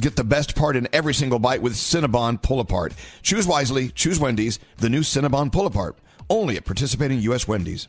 Get the best part in every single bite with Cinnabon Pull Apart. Choose wisely, choose Wendy's, the new Cinnabon Pull Apart. Only at participating U.S. Wendy's.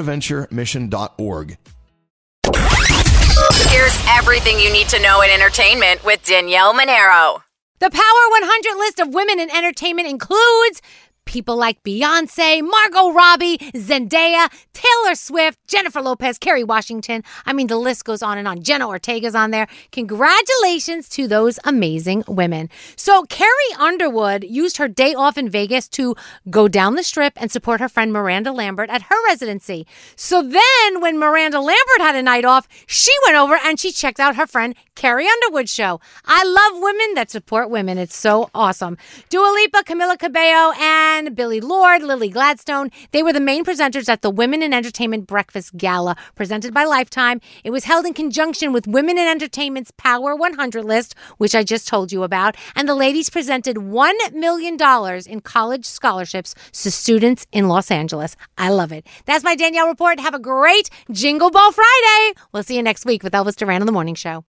bonaventuremission.org. Here's everything you need to know in entertainment with Danielle Monaro. The Power 100 list of women in entertainment includes people like Beyonce, Margot Robbie, Zendaya, Taylor Swift, Jennifer Lopez, Kerry Washington. I mean, the list goes on and on. Jenna Ortega's on there. Congratulations to those amazing women. So, Carrie Underwood used her day off in Vegas to go down the strip and support her friend Miranda Lambert at her residency. So then, when Miranda Lambert had a night off, she went over and she checked out her friend Carrie Underwood's show. I love women that support women. It's so awesome. Dua Lipa, Camila Cabello, and Billie Lourd, Lily Gladstone. They were the main presenters at the Women in Entertainment Breakfast Gala presented by Lifetime. It was held in conjunction with Women in Entertainment's Power 100 list, which I just told you about. And the ladies presented $1 million in college scholarships to students in Los Angeles. I love it. That's my Danielle report. Have a great Jingle Ball Friday. We'll see you next week with Elvis Duran on the Morning Show.